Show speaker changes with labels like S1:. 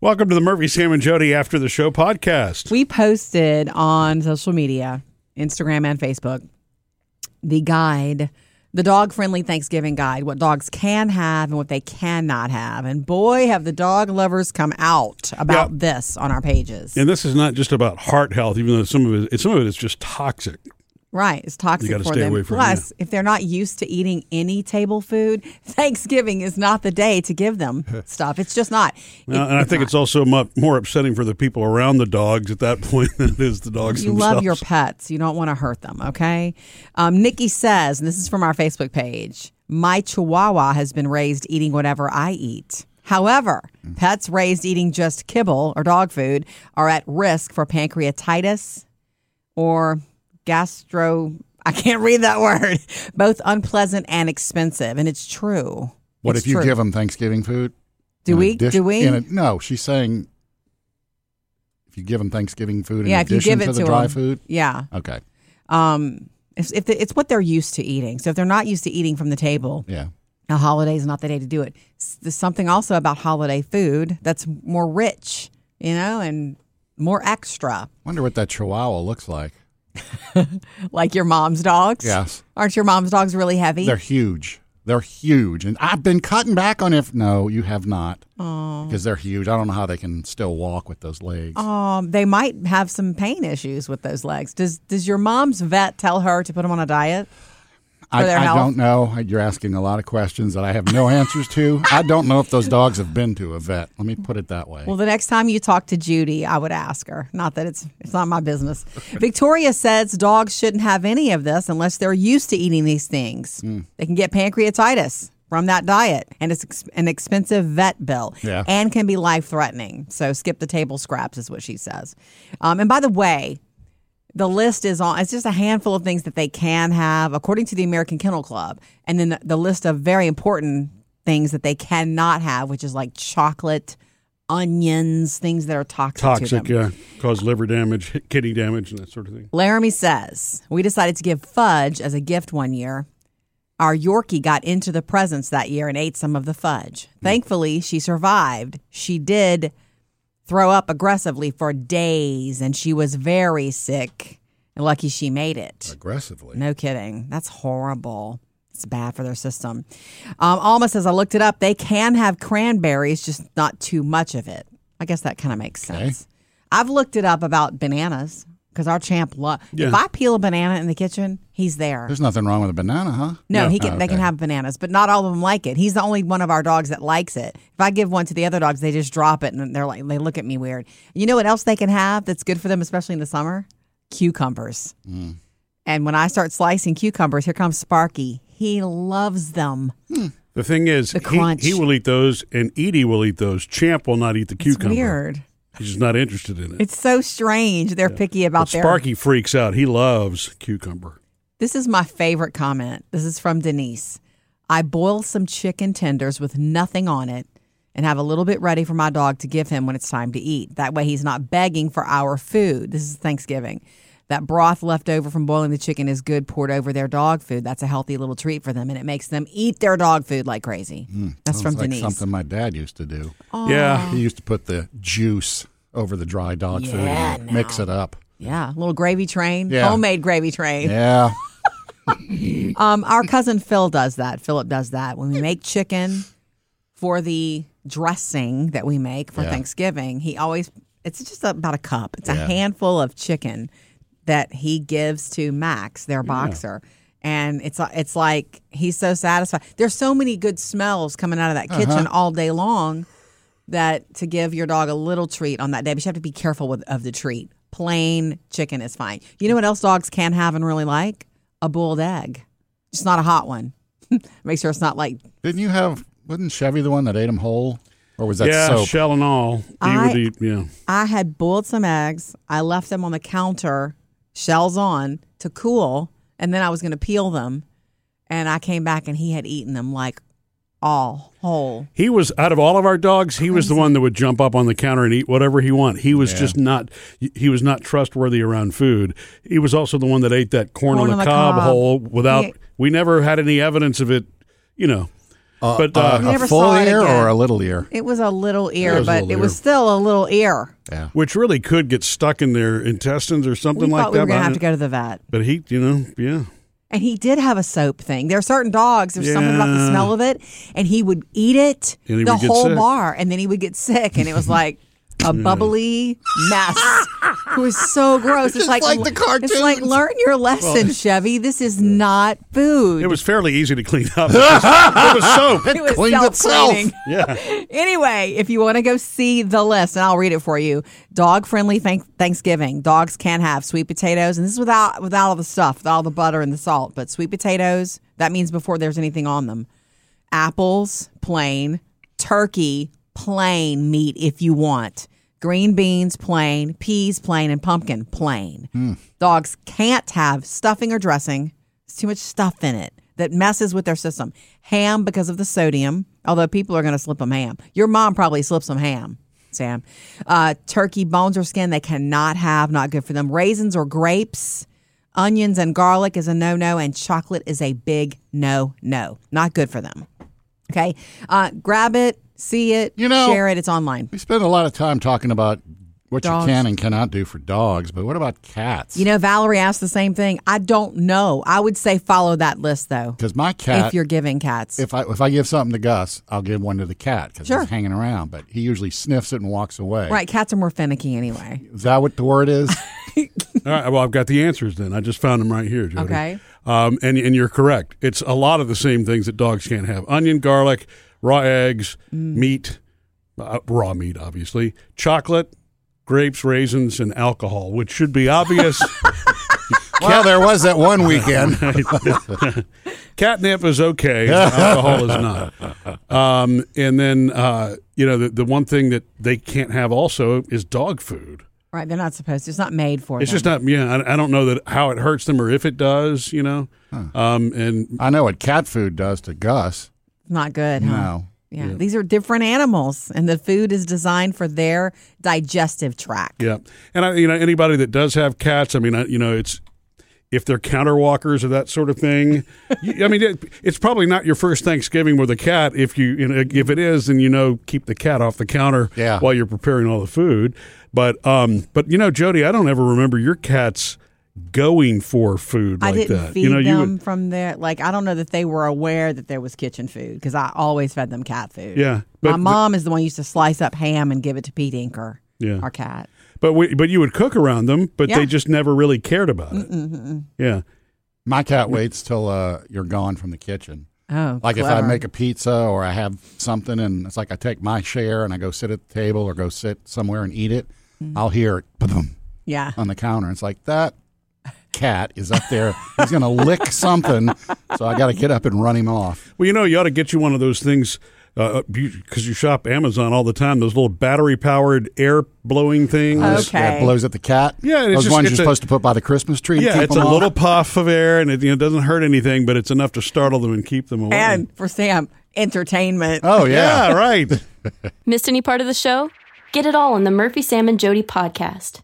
S1: Welcome to the Murphy, Sam, and Jody After the Show podcast.
S2: We posted on social media, Instagram and Facebook, the guide, the dog friendly Thanksgiving guide, what dogs can have and what they cannot have. And boy, have the dog lovers come out about
S1: Yeah.
S2: this on our pages.
S1: And this is not just about heart health, even though some of it, some of it is just toxic.
S2: Right. It's toxic for
S1: stay
S2: them.
S1: away from it,
S2: Plus, if they're not used to eating any table food, Thanksgiving is not the day to give them stuff. It's just not.
S1: Well,
S2: It-
S1: and I
S2: it's
S1: think
S2: not.
S1: it's also more upsetting for the people around the dogs at that point than it is the dogs
S2: You
S1: themselves.
S2: love your pets. You don't want to hurt them, okay? Um, Nikki says, and this is from our Facebook page My chihuahua has been raised eating whatever I eat. However, pets raised eating just kibble or dog food are at risk for pancreatitis or gastro. I can't read that word. Both unpleasant and expensive. And it's true.
S3: What
S2: It's
S3: if you
S2: true.
S3: give them Thanksgiving food?
S2: Do we?
S3: dish-
S2: Do we?
S3: a- no, she's saying if you give them Thanksgiving food in
S2: yeah, if you give it
S3: to
S2: to
S3: the dry
S2: 'em.
S3: food.
S2: Yeah.
S3: Okay.
S2: Um, if, if the, it's what they're used to eating. So if they're not used to eating from the table,
S3: Yeah.
S2: a holiday is not the day to do it. There's something also about holiday food that's more rich, you know, and more extra,
S3: Wonder what that Chihuahua looks like.
S2: like your mom's dogs.
S3: Yes.
S2: Aren't your mom's dogs really heavy?
S3: They're huge. They're huge, and I've been cutting back on if. No, you have not, because they're huge. I don't know how they can still walk with those legs.
S2: Oh, they might have some pain issues with those legs. Does Does your mom's vet tell her to put them on a diet?
S3: I, I don't know. You're asking a lot of questions that I have no answers to. I don't know if those dogs have been to a vet. Let me put it that way.
S2: Well, the next time you talk to Judy, I would ask her. Not that it's it's not my business. Victoria says dogs shouldn't have any of this unless they're used to eating these things.
S3: Hmm.
S2: They can get pancreatitis from that diet, and it's ex- an expensive vet bill,
S3: Yeah.
S2: and can be life threatening. So skip the table scraps, is what she says. Um, and by the way. The list is on. It's just a handful of things that they can have, according to the American Kennel Club, and then the, the list of very important things that they cannot have, which is like chocolate, onions, things that are toxic, to
S1: Toxic, yeah. Cause liver damage, kidney damage, and that sort of thing.
S2: Laramie says, We decided to give fudge as a gift one year. Our Yorkie got into the presents that year and ate some of the fudge. Hmm. Thankfully, she survived. She did throw up aggressively for days and she was very sick. And lucky she made it.
S3: Aggressively.
S2: No kidding. That's horrible. It's bad for their system. Um, Alma says, I looked it up. They can have cranberries, just not too much of it. I guess that kind of makes
S3: Okay.
S2: sense. I've looked it up about bananas because our champ loves. If I peel a banana in the kitchen, he's there.
S3: There's nothing wrong with a banana, huh?
S2: No,
S1: Yeah.
S2: he can.
S3: Oh,
S2: They can have bananas, but not all of them like it. He's the only one of our dogs that likes it. If I give one to the other dogs, they just drop it and they're like, they look at me weird. You know what else they can have that's good for them, especially in the summer? Cucumbers.
S3: Mm.
S2: And when I start slicing cucumbers, here comes Sparky. He loves them.
S1: The thing is,
S2: The
S1: he,
S2: crunch.
S1: he will eat those, and Edie will eat those. Champ will not eat the
S2: It's
S1: cucumber.
S2: weird.
S1: He's just not interested in it.
S2: It's so strange. They're picky about
S1: But
S2: their.
S1: Sparky freaks out. He loves cucumber.
S2: This is my favorite comment. This is from Denise. I boil some chicken tenders with nothing on it and have a little bit ready for my dog to give him when it's time to eat. That way he's not begging for our food. This is Thanksgiving. That broth left over from boiling the chicken is good poured over their dog food. That's a healthy little treat for them and it makes them eat their dog food like crazy. Hmm. That's
S3: Sounds
S2: from
S3: like
S2: Denise.
S3: something my dad used to do.
S1: Yeah.
S3: He used to put the juice over the dry dog food
S2: Yeah,
S3: and mix it up.
S2: Yeah, little gravy train,
S3: Yeah.
S2: homemade gravy train.
S3: Yeah.
S2: Um, our cousin Phil does that. Philip does that. When we make chicken for the dressing that we make for
S3: Yeah.
S2: Thanksgiving, he always it's just about a cup. It's a handful of chicken that he gives to Max, their boxer. And it's it's like he's so satisfied. There's so many good smells coming out of that kitchen all day long that to give your dog a little treat on that day, but you have to be careful with of the treat. Plain chicken is fine. You know what else dogs can have and really like? A boiled egg. Just not a hot one. Make sure it's not like
S3: Didn't you have, wasn't Chevy the one that ate them whole? Or was that
S1: yeah,
S3: soap?
S1: shell and all. He
S2: I-
S1: would eat, yeah.
S2: I had boiled some eggs. I left them on the counter, shells on, to cool, and then I was going to peel them. And I came back and he had eaten them like all whole.
S1: He was out of all of our dogs. He was the one that would jump up on the counter and eat whatever he want. He was
S3: Yeah.
S1: just not. He was not trustworthy around food. He was also the one that ate that corn,
S2: Corn
S1: on
S2: on
S1: the
S2: the
S1: cob,
S2: cob.
S1: whole without.
S2: He-
S1: we never had any evidence of it. You know, but
S3: Uh,
S1: uh,
S3: a full ear or a little ear?
S2: It was a little ear,
S1: was a
S2: but
S1: little
S2: it was still a little ear.
S3: Yeah.
S1: which really could get stuck in their intestines or something
S2: We
S1: like
S2: thought we were going to have to go to the vet.
S1: But he, you know, yeah.
S2: And he did have a soap thing. There are certain dogs, there's something about the smell of it, and he would eat it the whole
S1: sick.
S2: bar, and then he would get sick, and it was like a mm. bubbly mess. It was so gross. It's like,
S3: like the cartoon
S2: It's like learn your lesson, Chevy. This is not food.
S1: It was fairly easy to clean up. It was, it was soap.
S2: It was
S3: cleaned itself.
S2: self-cleaning.
S1: Yeah.
S2: Anyway, if you want to go see the list, and I'll read it for you. Dog friendly thank- Thanksgiving. Dogs can have sweet potatoes, and this is without without all the stuff, without all the butter and the salt. But sweet potatoes. That means before there's anything on them. Apples, plain. Turkey, plain meat if you want. Green beans, plain. Peas, plain, and pumpkin, plain. Dogs can't have stuffing or dressing. It's too much stuff in it that messes with their system. Ham because of the sodium, although people are going to slip them ham. Your mom probably slips them ham, Sam. Uh, turkey bones or skin they cannot have, not good for them. Raisins or grapes, onions and garlic is a no no, and chocolate is a big no no. Not good for them. Okay, uh, grab it, see it,
S3: You know-
S2: share it. It's online.
S3: We spend a lot of time talking about what
S2: Dogs.
S3: you can and cannot do for dogs, but what about cats?
S2: You know, Valerie asked the same thing. I don't know. I would say follow that list though.
S3: because my cat,
S2: if you're giving cats,
S3: if I if I give something to Gus, I'll give one to the cat because
S2: Sure.
S3: he's hanging around. But he usually sniffs it and walks away.
S2: right? Cats are more finicky anyway.
S3: Is that what the word is?
S1: All right. Well, I've got the answers then. I just found them right here, Jody.
S2: Okay.
S1: Um, and and you're correct. It's a lot of the same things that dogs can't have: onion, garlic, raw eggs,
S2: Mm.
S1: meat, uh, raw meat, obviously, chocolate, grapes, raisins, and alcohol, which should be obvious.
S3: well, there was that one weekend.
S1: Catnip is okay. alcohol is not. Um, and then uh, you know the the one thing that they can't have also is dog food.
S2: Right? They're not supposed to. It's not made for them.
S1: It's
S2: them.
S1: just not. Yeah, I, I don't know that how it hurts them or if it does. You know. Um, and
S3: I know what cat food does to Gus.
S2: Not good. Huh?
S3: No.
S2: Yeah. these are different animals, and the food is designed for their digestive tract.
S1: Yeah, and I, you know anybody that does have cats, I mean, I, you know, it's if they're counter walkers or that sort of thing. you, I mean, it, it's probably not your first Thanksgiving with a cat. If you, you know, if it is, then you know, keep the cat off the counter
S3: Yeah.
S1: while you're preparing all the food. But, um, but you know, Jody, I don't ever remember your cats going for food
S2: I
S1: like
S2: didn't
S1: that.
S2: feed
S1: you know, you
S2: them
S1: would,
S2: from there. Like I don't know that they were aware that there was kitchen food because I always fed them cat food.
S1: yeah,
S2: My
S1: but
S2: mom is the one who used to slice up ham and give it to Pete Inker,
S1: Yeah.
S2: our cat.
S1: but we, but you would cook around them, but
S2: Yeah.
S1: they just never really cared about it. Yeah.
S3: My cat waits till uh, you're gone from the kitchen.
S2: Oh,
S3: Like if I make a pizza or I have something and it's like I take my share and I go sit at the table or go sit somewhere and eat it,
S2: Mm.
S3: I'll hear it ba-dum,
S2: yeah.
S3: on the counter. It's like that cat is up there. He's going to lick something. So I got to get up and run him off.
S1: Well, you know, you ought to get you one of those things uh, because you shop Amazon all the time. Those little battery-powered air blowing things.
S2: Okay.
S3: That blows at the cat.
S1: Yeah, it's
S3: Those
S1: just-
S3: ones you're
S1: a-
S3: supposed to put by the Christmas tree. to
S1: Yeah,
S3: keep
S1: it's
S3: them
S1: a
S3: off.
S1: little puff of air, and it you know, doesn't hurt anything, but it's enough to startle them and keep them away.
S2: And for Sam, entertainment.
S3: Oh, yeah.
S1: yeah, right.
S4: Missed any part of the show? Get it all on the Murphy, Sam, and Jody podcast.